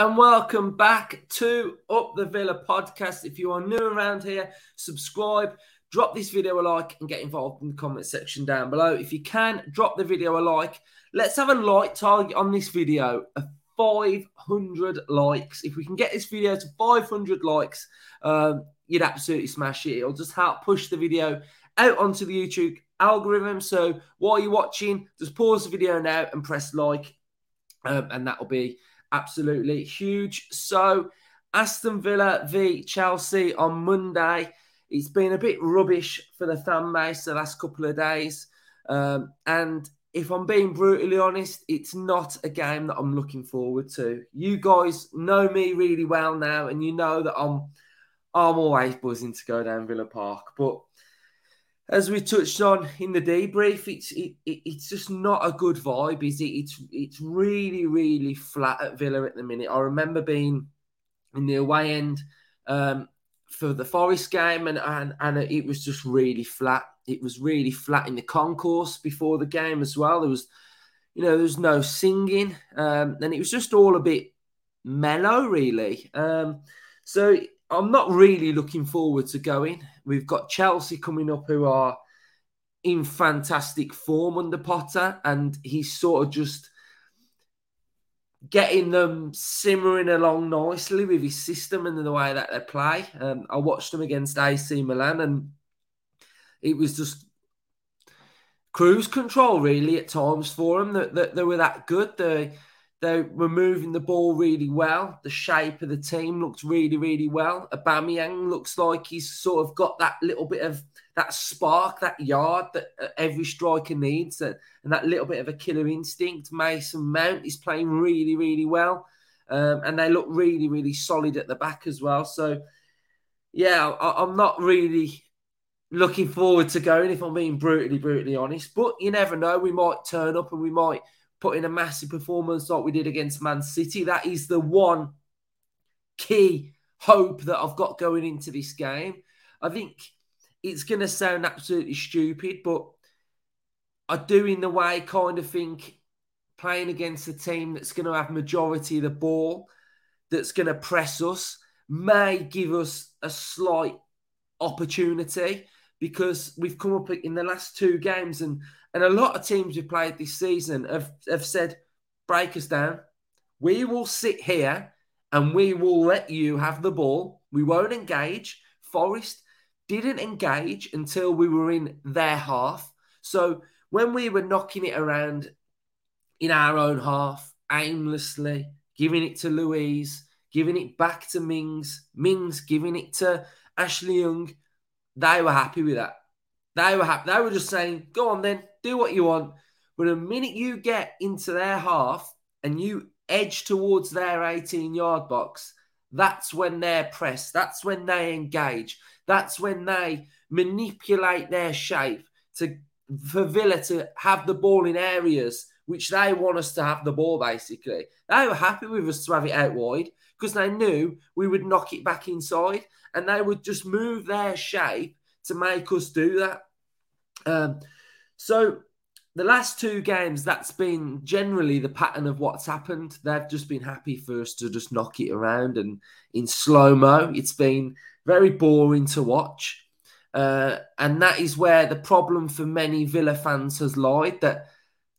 and welcome back to Up the Villa podcast. If you are new around here, subscribe, drop this video a like, and get involved in the comment section down below. If you can, drop the video a like. Let's have a like target on this video of 500 likes. If we can get this video to 500 likes, um, you'd absolutely smash it. It'll just help push the video out onto the YouTube algorithm. So while you're watching, just pause the video now and press like, um, and that'll be absolutely huge. So, Aston Villa v Chelsea on Monday. It's been a bit rubbish for the fan base the last couple of days. Um, and if I'm being brutally honest, it's not a game that I'm looking forward to. You guys know me really well now, and you know that I'm I'm always buzzing to go down Villa Park. But as we touched on in the debrief, it's it, it, it's just not a good vibe, is it? It's it's really really flat at Villa at the minute. I remember being in the away end um, for the Forest game, and, and and it was just really flat. It was really flat in the concourse before the game as well. There was, you know, there was no singing, um, and it was just all a bit mellow, really. Um, so I'm not really looking forward to going. We've got Chelsea coming up who are in fantastic form under Potter, and he's sort of just getting them simmering along nicely with his system and the way that they play. Um, I watched them against AC Milan, and it was just cruise control really at times for them. That, that they were that good. They they were moving the ball really well. The shape of the team looked really, really well. Aubameyang looks like he's sort of got that little bit of that spark, that yard that uh, every striker needs, and, and that little bit of a killer instinct. Mason Mount is playing really, really well, um, and they look really, really solid at the back as well. So, yeah, I, I'm not really looking forward to going if I'm being brutally, brutally honest. But you never know. We might turn up and we might put in a massive performance like we did against Man City. That is the one key hope that I've got going into this game. I think it's going to sound absolutely stupid, but I do, in the way, kind of think playing against a team that's going to have majority of the ball, that's going to press us, may give us a slight opportunity because we've come up in the last two games and and a lot of teams who played this season have, have said, break us down. We will sit here and we will let you have the ball. We won't engage. Forest didn't engage until we were in their half. So when we were knocking it around in our own half, aimlessly, giving it to Luiz, giving it back to Mings, Mings giving it to Ashley Young, they were happy with that. They were happy. They were just saying, go on then, do what you want. But the minute you get into their half and you edge towards their 18 yard box, that's when they're pressed. That's when they engage. That's when they manipulate their shape to for Villa to have the ball in areas which they want us to have the ball, basically. They were happy with us to have it out wide because they knew we would knock it back inside and they would just move their shape to make us do that. Um, so the last two games, that's been generally the pattern of what's happened. They've just been happy for us to just knock it around and in slow mo. It's been very boring to watch. Uh, and that is where the problem for many Villa fans has lied that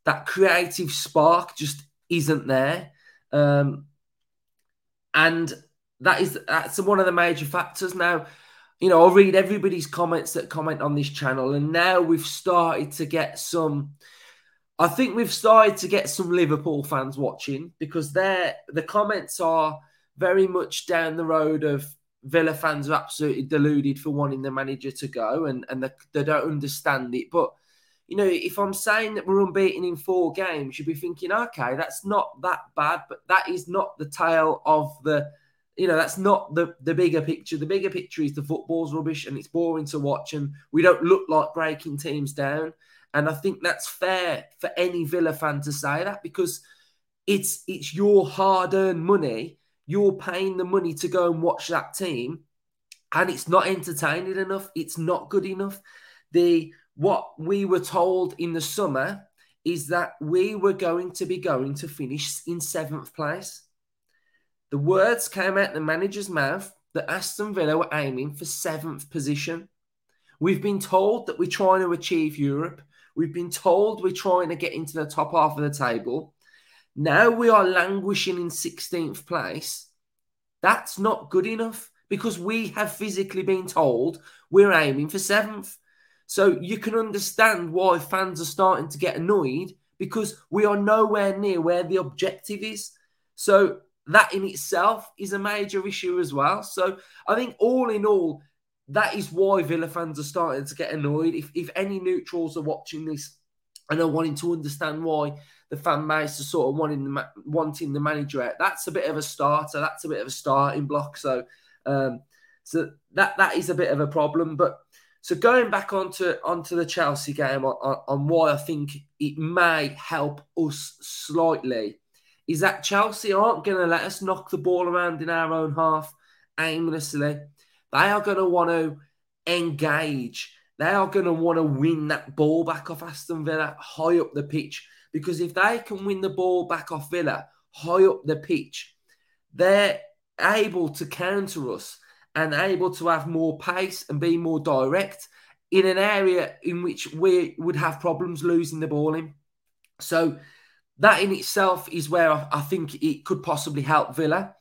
that creative spark just isn't there. Um, and that is that's one of the major factors. Now, you know, I'll read everybody's comments that comment on this channel, and now we've started to get some. I think we've started to get some Liverpool fans watching because they're the comments are very much down the road of Villa fans are absolutely deluded for wanting the manager to go, and and they, they don't understand it. But you know, if I'm saying that we're unbeaten in four games, you'd be thinking, okay, that's not that bad, but that is not the tale of the you know that's not the the bigger picture. The bigger picture is the football's rubbish and it's boring to watch, and we don't look like breaking teams down. And I think that's fair for any Villa fan to say that because it's it's your hard-earned money. You're paying the money to go and watch that team, and it's not entertaining enough. It's not good enough. The what we were told in the summer is that we were going to be going to finish in seventh place the words came out the manager's mouth that Aston Villa were aiming for seventh position. We've been told that we're trying to achieve Europe. We've been told we're trying to get into the top half of the table. Now we are languishing in 16th place. That's not good enough because we have physically been told we're aiming for seventh. So you can understand why fans are starting to get annoyed because we are nowhere near where the objective is. So that in itself is a major issue as well. So I think all in all, that is why Villa fans are starting to get annoyed. If, if any neutrals are watching this and are wanting to understand why the fan base are sort of wanting the, wanting the manager out, that's a bit of a starter. That's a bit of a starting block. So, um, so that that is a bit of a problem. But so going back onto onto the Chelsea game on, on, on why I think it may help us slightly is that Chelsea aren't going to let us knock the ball around in our own half aimlessly. They are going to want to engage. They are going to want to win that ball back off Aston Villa high up the pitch. Because if they can win the ball back off Villa high up the pitch, they're able to counter us and able to have more pace and be more direct in an area in which we would have problems losing the ball in. So that in itself is where I, think it could possibly help Villa.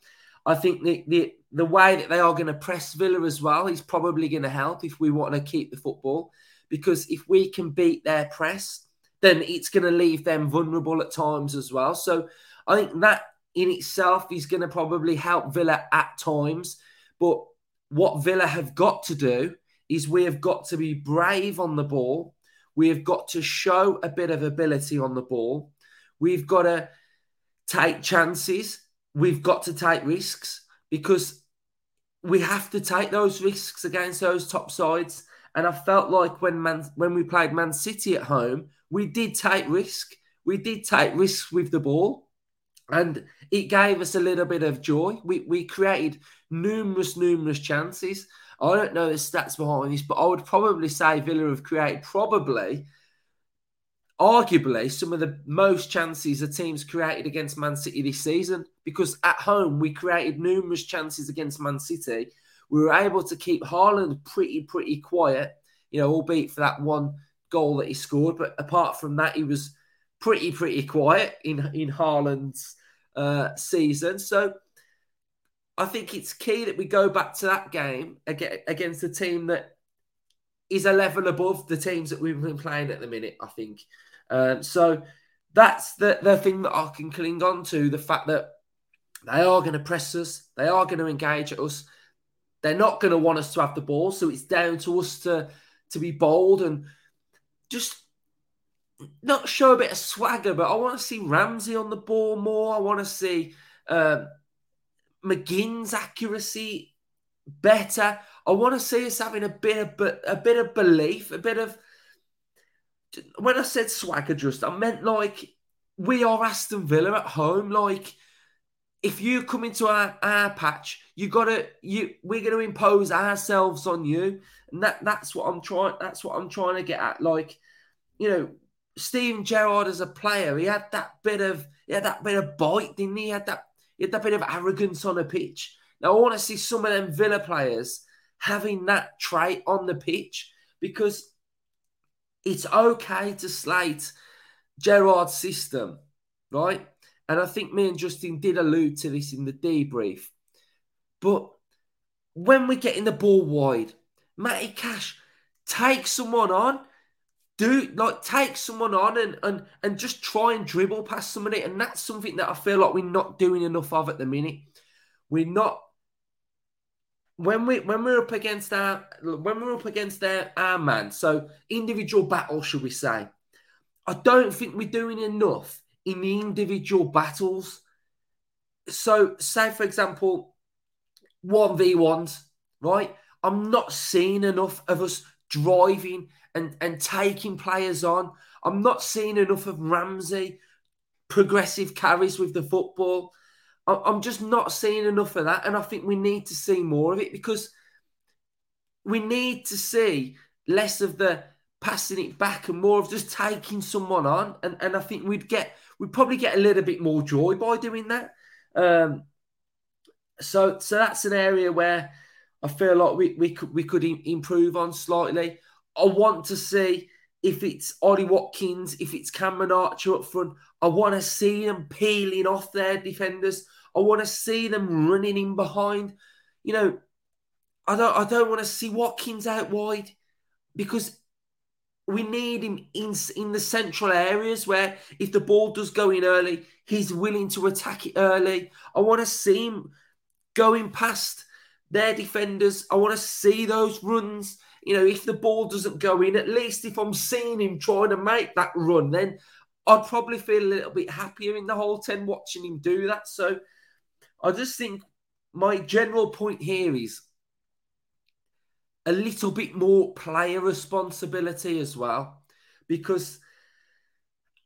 I think the, the the way that they are going to press Villa as well is probably going to help if we want to keep the football. Because if we can beat their press, then it's going to leave them vulnerable at times as well. So I think that in itself is going to probably help Villa at times. But what Villa have got to do is we have got to be brave on the ball. We have got to show a bit of ability on the ball. We've got to take chances. We've got to take risks because we have to take those risks against those top sides. And I felt like when Man, when we played Man City at home, we did take risk. We did take risks with the ball, and it gave us a little bit of joy. We we created numerous numerous chances. I don't know the stats behind this, but I would probably say Villa have created probably arguably some of the most chances a team's created against Man City this season because at home we created numerous chances against Man City. We were able to keep Haaland pretty, pretty quiet, you know, albeit for that one goal that he scored. But apart from that, he was pretty, pretty quiet in, in Haaland's uh, season. So I think it's key that we go back to that game against a team that is a level above the teams that we've been playing at the minute, I think. Um, so that's the, the thing that I can cling on to the fact that they are going to press us, they are going to engage at us, they're not going to want us to have the ball. So it's down to us to, to be bold and just not show a bit of swagger, but I want to see Ramsey on the ball more. I want to see um, McGinn's accuracy better. I want to see us having a bit of a bit of belief, a bit of when I said swagger, just I meant like we are Aston Villa at home. Like if you come into our, our patch, you gotta you we're gonna impose ourselves on you. And that that's what I'm trying that's what I'm trying to get at. Like, you know, Steven Gerrard as a player, he had that bit of he had that bit of bite, didn't he? he had that he had that bit of arrogance on the pitch. Now I want to see some of them Villa players having that trait on the pitch because it's okay to slate Gerrard's system, right? And I think me and Justin did allude to this in the debrief. But when we're getting the ball wide, Matty Cash, take someone on, do like take someone on and and and just try and dribble past somebody. And that's something that I feel like we're not doing enough of at the minute. We're not when we when we're up against our when we're up against our, our man, so individual battle, should we say? I don't think we're doing enough in the individual battles. So, say for example, one v ones, right? I'm not seeing enough of us driving and and taking players on. I'm not seeing enough of Ramsey progressive carries with the football. I'm just not seeing enough of that. And I think we need to see more of it because we need to see less of the passing it back and more of just taking someone on. And, and I think we'd get, we'd probably get a little bit more joy by doing that. Um, so so that's an area where I feel like we, we could we could improve on slightly. I want to see if it's Ollie Watkins, if it's Cameron Archer up front. I want to see them peeling off their defenders. I want to see them running in behind. You know, I don't I don't want to see Watkins out wide because we need him in in the central areas where if the ball does go in early, he's willing to attack it early. I want to see him going past their defenders. I want to see those runs. You know, if the ball doesn't go in, at least if I'm seeing him trying to make that run, then I'd probably feel a little bit happier in the Holte End watching him do that. So I just think my general point here is a little bit more player responsibility as well. Because,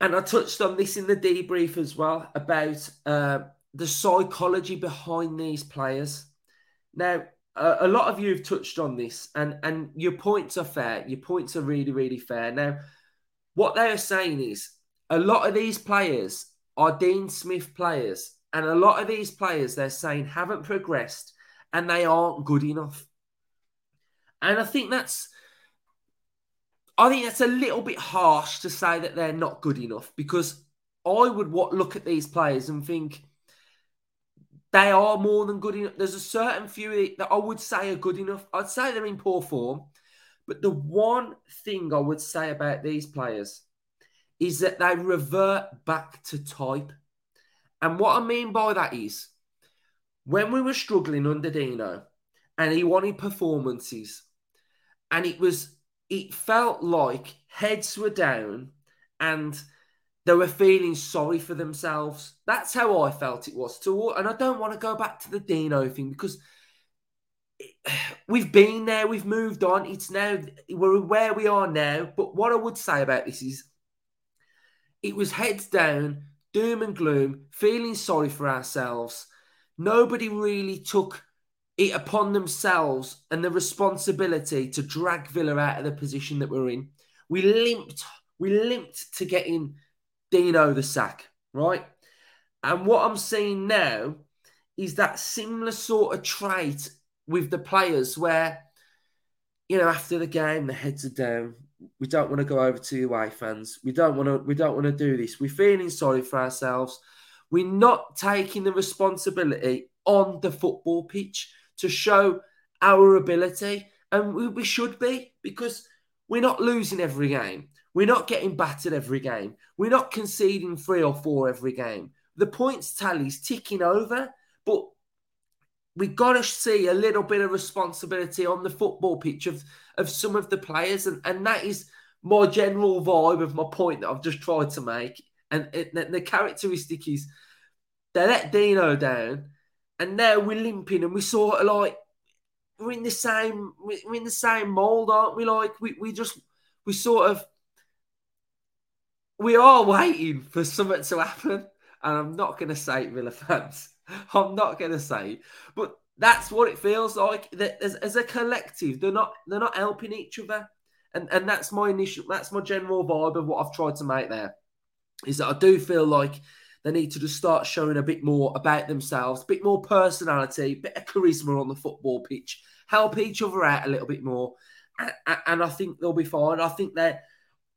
and I touched on this in the debrief as well about uh, the psychology behind these players. Now, a lot of you have touched on this, and, and your points are fair. Your points are really, really fair. Now, what they are saying is a lot of these players are Dean Smith players, and a lot of these players they're saying haven't progressed and they aren't good enough. And I think that's I think that's a little bit harsh to say that they're not good enough because I would what look at these players and think they are more than good enough. There's a certain few that I would say are good enough. I'd say they're in poor form. But the one thing I would say about these players is that they revert back to type. And what I mean by that is when we were struggling under Dino and he wanted performances, and it was it felt like heads were down and they were feeling sorry for themselves. That's how I felt it was too. And I don't want to go back to the Dino thing because we've been there, we've moved on. It's now we're where we are now. But what I would say about this is it was heads down, doom and gloom, feeling sorry for ourselves. Nobody really took it upon themselves and the responsibility to drag Villa out of the position that we're in. We limped, we limped to getting Dino the sack, right? And what I'm seeing now is that similar sort of trait with the players where, you know, after the game, the heads are down. We don't want to go over to away fans. We don't want to. We don't want to do this. We're feeling sorry for ourselves. We're not taking the responsibility on the football pitch to show our ability. And we, we should be because we're not losing every game. We're not getting battered every game. We're not conceding three or four every game. The points tally's ticking over, but we've got to see a little bit of responsibility on the football pitch of, of some of the players. And, and that is my general vibe of my point that I've just tried to make. And the characteristic is they let Dino down and now we're limping and we sort of like we're in the same we're in the same mold, aren't we? Like we, we just we sort of we are waiting for something to happen. And I'm not gonna say it, Villa fans. I'm not gonna say but that's what it feels like. As, as a collective, they're not they're not helping each other. And and that's my initial that's my general vibe of what I've tried to make there. Is that I do feel like they need to just start showing a bit more about themselves, a bit more personality, a bit of charisma on the football pitch, help each other out a little bit more. And, and I think they'll be fine. I think that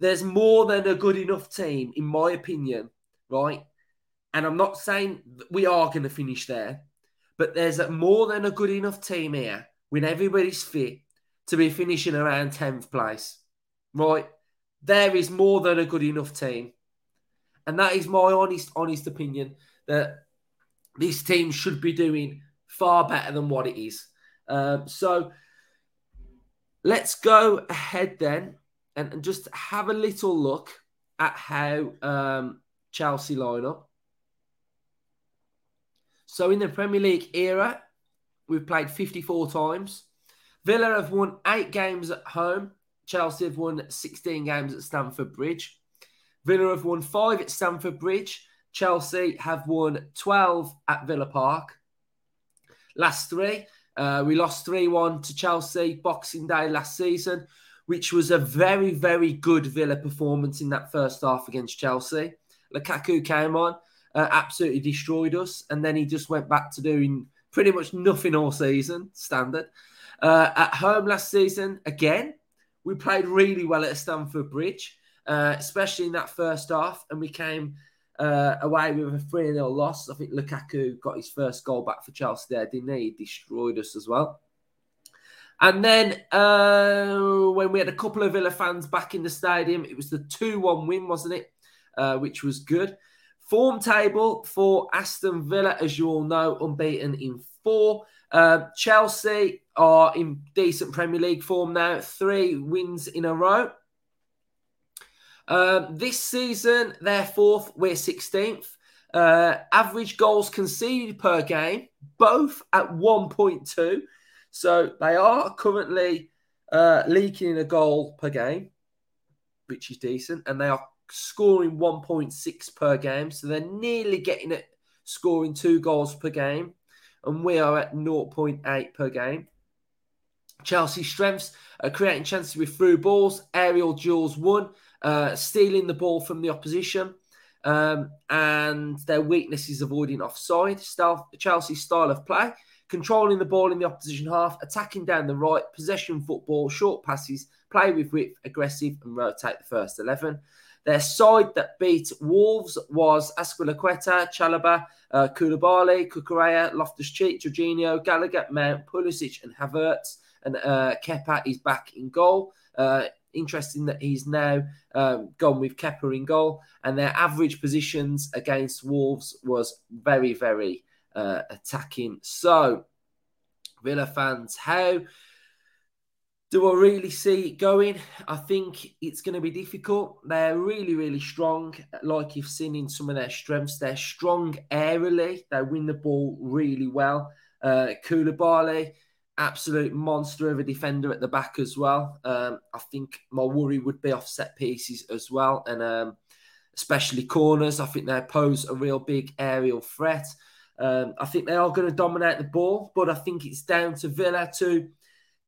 there's more than a good enough team, in my opinion, right? And I'm not saying we are going to finish there, but there's a more than a good enough team here when everybody's fit to be finishing around 10th place, right? There is more than a good enough team. And that is my honest, honest opinion that this team should be doing far better than what it is. Um, so let's go ahead then and, and, just have a little look at how um, Chelsea line up. So in the Premier League era, we've played 54 times. Villa have won eight games at home. Chelsea have won 16 games at Stamford Bridge. Villa have won five at Stamford Bridge. Chelsea have won 12 at Villa Park. Last three, uh, we lost 3 1 to Chelsea Boxing Day last season, which was a very, very good Villa performance in that first half against Chelsea. Lukaku came on, uh, absolutely destroyed us, and then he just went back to doing pretty much nothing all season, standard. Uh, at home last season, again, we played really well at Stamford Bridge, uh, especially in that first half, and we came uh, away with a 3 0 loss. I think Lukaku got his first goal back for Chelsea there, didn't he? He destroyed us as well. And then uh, when we had a couple of Villa fans back in the stadium, it was the 2 1 win, wasn't it? Uh, which was good. Form table for Aston Villa, as you all know, unbeaten in four. Uh, Chelsea are in decent Premier League form now, three wins in a row. Uh, this season, they're fourth, we're 16th. Uh, average goals conceded per game, both at 1.2. So they are currently uh, leaking a goal per game, which is decent, and they are scoring 1.6 per game. So they're nearly getting it, scoring two goals per game. And we are at 0.8 per game. Chelsea strengths are creating chances with through balls, aerial duels one, uh, stealing the ball from the opposition, um, and their weakness is avoiding offside. Style, Chelsea's style of play, controlling the ball in the opposition half, attacking down the right, possession football, short passes, play with width, aggressive, and rotate the first 11. Their side that beat Wolves was Azpilicueta, Chalobah, uh, Koulibaly, Cucurella, Loftus-Cheek, Jorginho, Gallagher, Mount, Pulisic and Havertz. And uh, Kepa is back in goal. Uh, interesting that he's now um, gone with Kepa in goal. And their average positions against Wolves was very, very uh, attacking. So, Villa fans, how do I really see it going? I think it's going to be difficult. They're really, really strong. Like you've seen in some of their strengths, they're strong aerially. They win the ball really well. Uh, Koulibaly, absolute monster of a defender at the back as well. Um, I think my worry would be off set pieces as well, and um, especially corners. I think they pose a real big aerial threat. Um, I think they are going to dominate the ball, but I think it's down to Villa to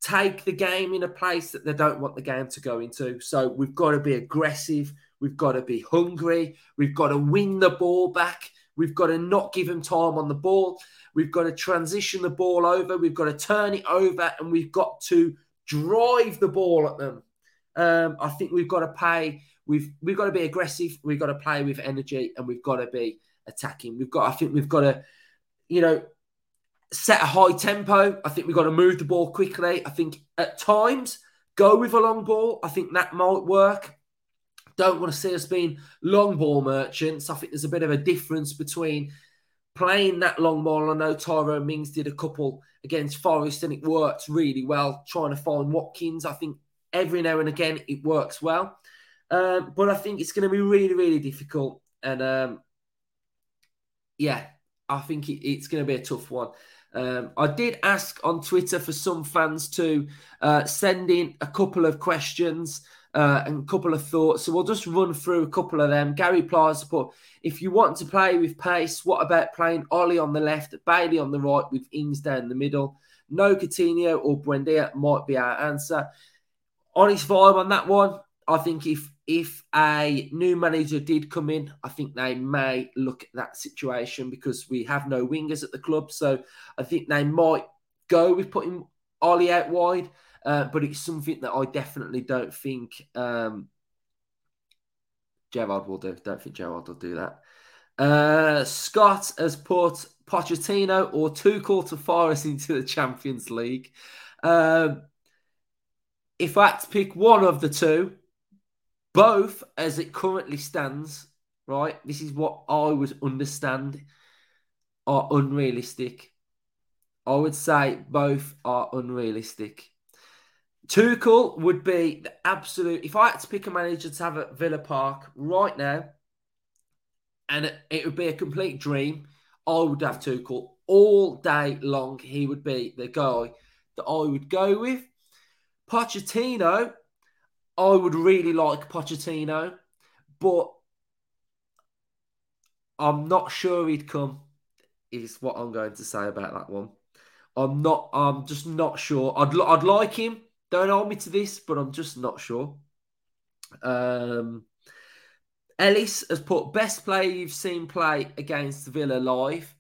take the game in a place that they don't want the game to go into. So we've got to be aggressive. We've got to be hungry. We've got to win the ball back. We've got to not give them time on the ball. We've got to transition the ball over. We've got to turn it over and we've got to drive the ball at them. Um, I think we've got to pay. We've we've got to be aggressive. We've got to play with energy, and we've got to be attacking. We've got. I think we've got to, you know, set a high tempo. I think we've got to move the ball quickly. I think at times go with a long ball. I think that might work. Don't want to see us being long ball merchants. I think there's a bit of a difference between playing that long ball. I know Tyrone Mings did a couple against Forest and it worked really well trying to find Watkins. I think every now and again it works well. Um, but I think it's going to be really, really difficult. And um, yeah, I think it, it's going to be a tough one. Um, I did ask on Twitter for some fans to uh, send in a couple of questions uh, and a couple of thoughts. So we'll just run through a couple of them. Gary Plaza put, if you want to play with pace, what about playing Ollie on the left, Bailey on the right with Ings down the middle? No Coutinho or Buendia might be our answer. Honest vibe on that one. I think if if a new manager did come in, I think they may look at that situation because we have no wingers at the club. So I think they might go with putting Ollie out wide, uh, but it's something that I definitely don't think um, Gerrard will do. Don't think Gerrard will do that. Uh, Scott has put Pochettino or Tuchel to fire us into the Champions League. Um, if I had to pick one of the two, both, as it currently stands, right, this is what I would understand are unrealistic. I would say both are unrealistic. Tuchel would be the absolute. If I had to pick a manager to have at Villa Park right now, and it, would be a complete dream, I would have Tuchel all day long. He would be the guy that I would go with. Pochettino I would really like Pochettino, but I'm not sure he'd come. Is what I'm going to say about that one. I'm not. I'm just not sure. I'd I'd like him. Don't hold me to this, but I'm just not sure. Um, Ellis has put best player you've seen play against Villa live.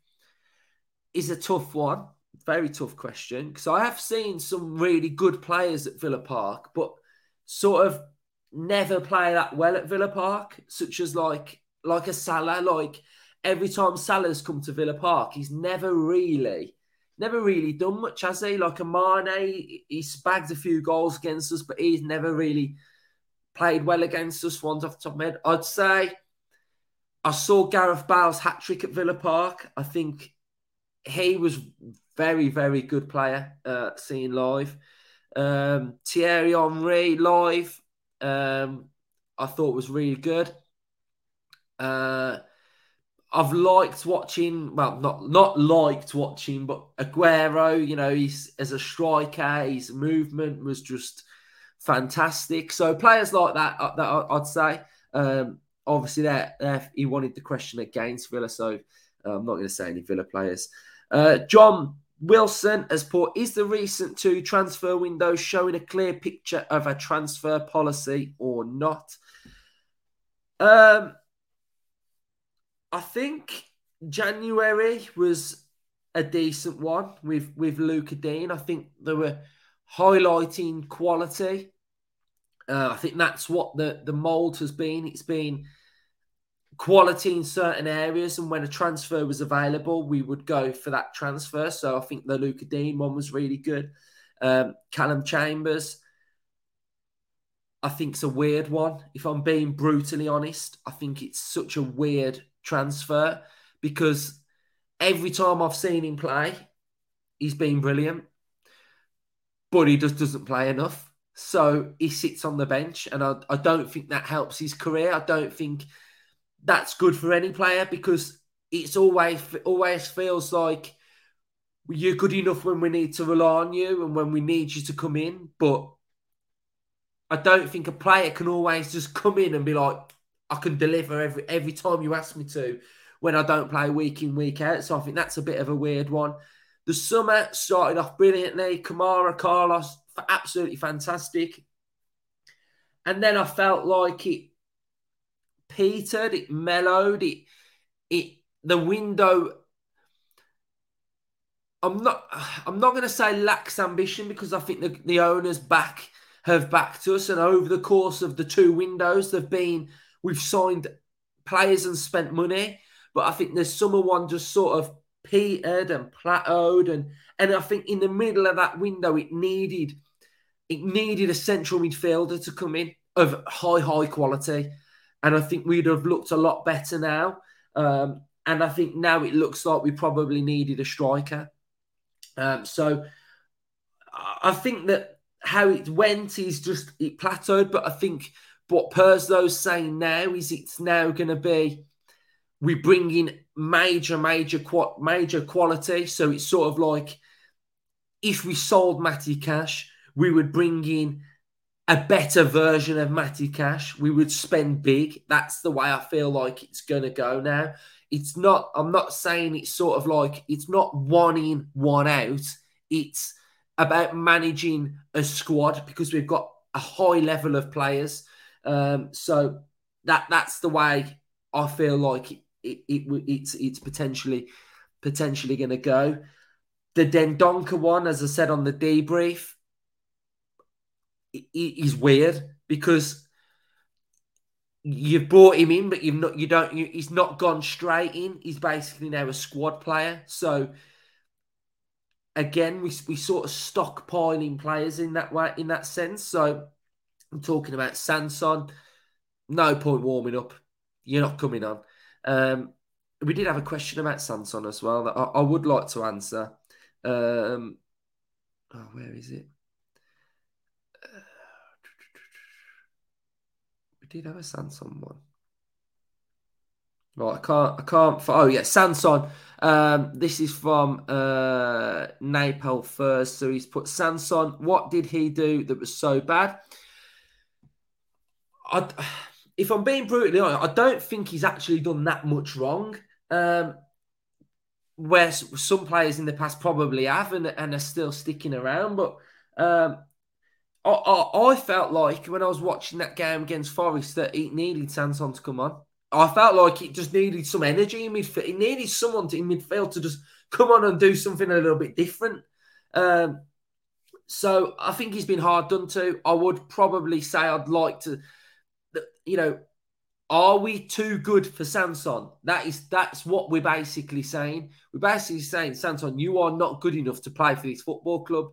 is a tough one, very tough question because I have seen some really good players at Villa Park, but sort of never play that well at Villa Park, such as like like a Salah. Like every time Salah's come to Villa Park, he's never really, never really done much, has he? Like a Mane, he bagged a few goals against us, but he's never really played well against us. Ones off the top of my head, I'd say I saw Gareth Bale's hat trick at Villa Park. I think he was very, very good player. Uh, seeing live, um, Thierry Henry live. Um, I thought was really good. Uh, I've liked watching, well, not not liked watching, but Aguero. You know, he's as a striker, his movement was just fantastic. So players like that, uh, that I'd say. Um, obviously, there, he wanted the question against Villa, so uh, I'm not going to say any Villa players. Uh, John Wilson has put: Is the recent two transfer windows showing a clear picture of a transfer policy or not? Um, I think January was a decent one with with Lucas Digne. I think they were highlighting quality. Uh, I think that's what the the mold has been. It's been quality in certain areas, and when a transfer was available, we would go for that transfer. So I think the Lucas Digne one was really good. Um, Callum Chambers, I think it's a weird one. If I'm being brutally honest, I think it's such a weird transfer because every time I've seen him play, he's been brilliant, but he just doesn't play enough. So he sits on the bench, and I, I don't think that helps his career. I don't think that's good for any player because it's always always feels like you're good enough when we need to rely on you and when we need you to come in. But I don't think a player can always just come in and be like, I can deliver every every time you ask me to when I don't play week in, week out. So I think that's a bit of a weird one. The summer started off brilliantly. Kamara, Carlos, absolutely fantastic. And then I felt like it petered, it mellowed, it it the window. I'm not I'm not gonna say lacks ambition because I think the, the owners back have backed us and over the course of the two windows they've been We've signed players and spent money, but I think the summer one just sort of petered and plateaued, and and I think in the middle of that window, it needed it needed a central midfielder to come in of high high quality, and I think we'd have looked a lot better now. Um, and I think now it looks like we probably needed a striker. Um, so I think that how it went is just it plateaued, but I think what Purslow's saying now is it's now going to be we bring in major, major, major quality. So it's sort of like if we sold Matty Cash, we would bring in a better version of Matty Cash. We would spend big. That's the way I feel like it's going to go now. It's not, I'm not saying it's sort of like, it's not one in, one out. It's about managing a squad because we've got a high level of players. Um, so that that's the way I feel like it, it, it it's it's potentially potentially going to go. The Dendoncker one, as I said on the debrief, is weird because you've brought him in, but you've not you don't you, he's not gone straight in. He's basically now a squad player. So again, we we sort of stockpiling players in that way in that sense. So I'm talking about Sanson. No point warming up. You're not coming on. Um, we did have a question about Sanson as well that I, I would like to answer. Um, oh, where is it? Uh, we did have a Sanson one. Right, I can't. I can't. Oh yeah, Sanson. Um, this is from uh, Napel first. So he's put Sanson. What did he do that was so bad? I, if I'm being brutally honest, I don't think he's actually done that much wrong. Um, where some players in the past probably have and, and are still sticking around. But um, I, I, I, felt like when I was watching that game against Forest that it needed Sanson to come on. I felt like it just needed some energy in midfield. It needed someone to, in midfield to just come on and do something a little bit different. Um, so I think he's been hard done to. I would probably say I'd like to, you know, are we too good for Sanson? That is that's what we're basically saying. We're basically saying, Sanson, you are not good enough to play for this football club.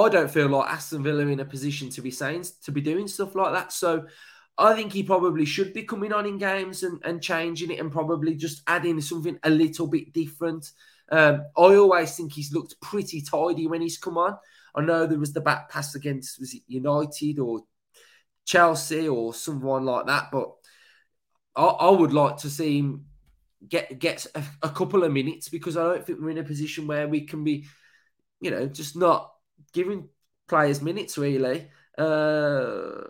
I don't feel like Aston Villa in a position to be saying to be doing stuff like that. So I think he probably should be coming on in games and, and changing it and probably just adding something a little bit different. Um, I always think he's looked pretty tidy when he's come on. I know there was the back pass against was it United or Chelsea or someone like that, but I, I would like to see him get get a, a, couple of minutes because I don't think we're in a position where we can be, you know, just not giving players minutes really. Uh,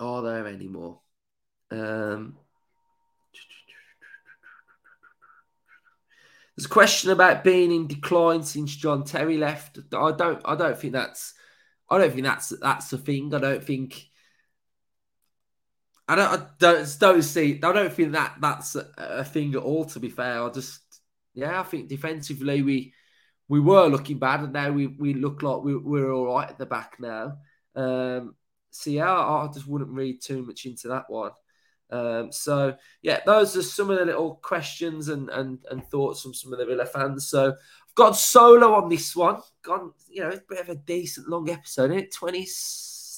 are there anymore? Um, there's a question about being in decline since John Terry left. I don't. I don't think that's. I don't think that's that's a thing. I don't think I don't, I don't, don't see. I don't think that that's a, a, thing at all. To be fair, I just, yeah, I think defensively we we were looking bad, and now we we look like we, we're all right at the back now. Um, so yeah, I, I just wouldn't read too much into that one. Um, so yeah, those are some of the little questions and and and thoughts from some of the Villa fans. So I've gone solo on this one. Gone, you know, a bit of a decent long episode, is it? 20,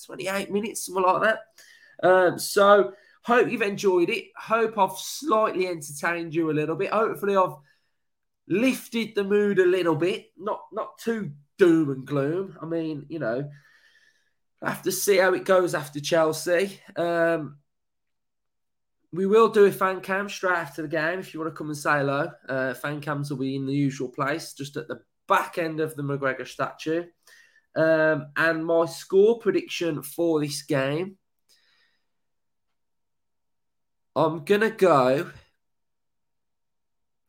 28 minutes, something like that. Um, so hope you've enjoyed it. Hope I've slightly entertained you a little bit. Hopefully I've lifted the mood a little bit. Not not too doom and gloom. I mean, you know, have to see how it goes after Chelsea. Um, we will do a fan cam straight after the game if you want to come and say hello. Uh, fan cams will be in the usual place, just at the back end of the McGregor statue. Um, and my score prediction for this game I'm gonna go.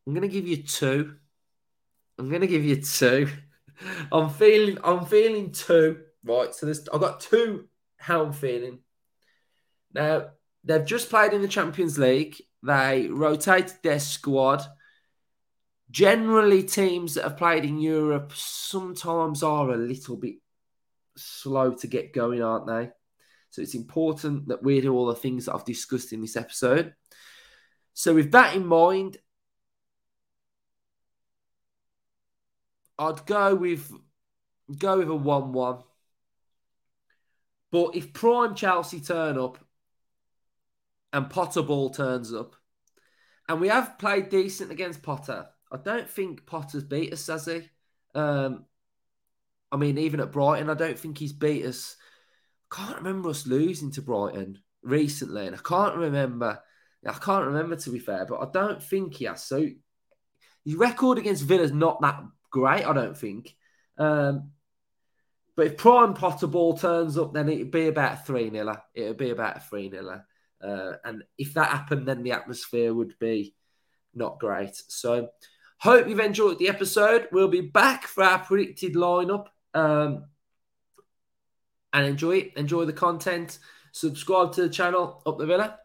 I'm gonna give you two. I'm gonna give you two. I'm feeling. I'm feeling two. Right. So this. I've got two. How I'm feeling. Now they've just played in the Champions League. They rotated their squad. Generally, teams that have played in Europe sometimes are a little bit slow to get going, aren't they? So it's important that we do all the things that I've discussed in this episode. So with that in mind, I'd go with go with a one-one. But if prime Chelsea turn up and Potter ball turns up, and we have played decent against Potter, I don't think Potter's beat us, has he? Um, I mean, even at Brighton, I don't think he's beat us can't remember us losing to Brighton recently, and I can't remember. I can't remember to be fair, but I don't think he has. So his record against Villa's not that great, I don't think. Um, but if Prime Potter ball turns up, then it'd be about three nil. It'd be about a three nil. Uh, and if that happened, then the atmosphere would be not great. So hope you've enjoyed the episode. We'll be back for our predicted lineup. Um, and enjoy it. Enjoy the content. Subscribe to the channel, Up the Villa.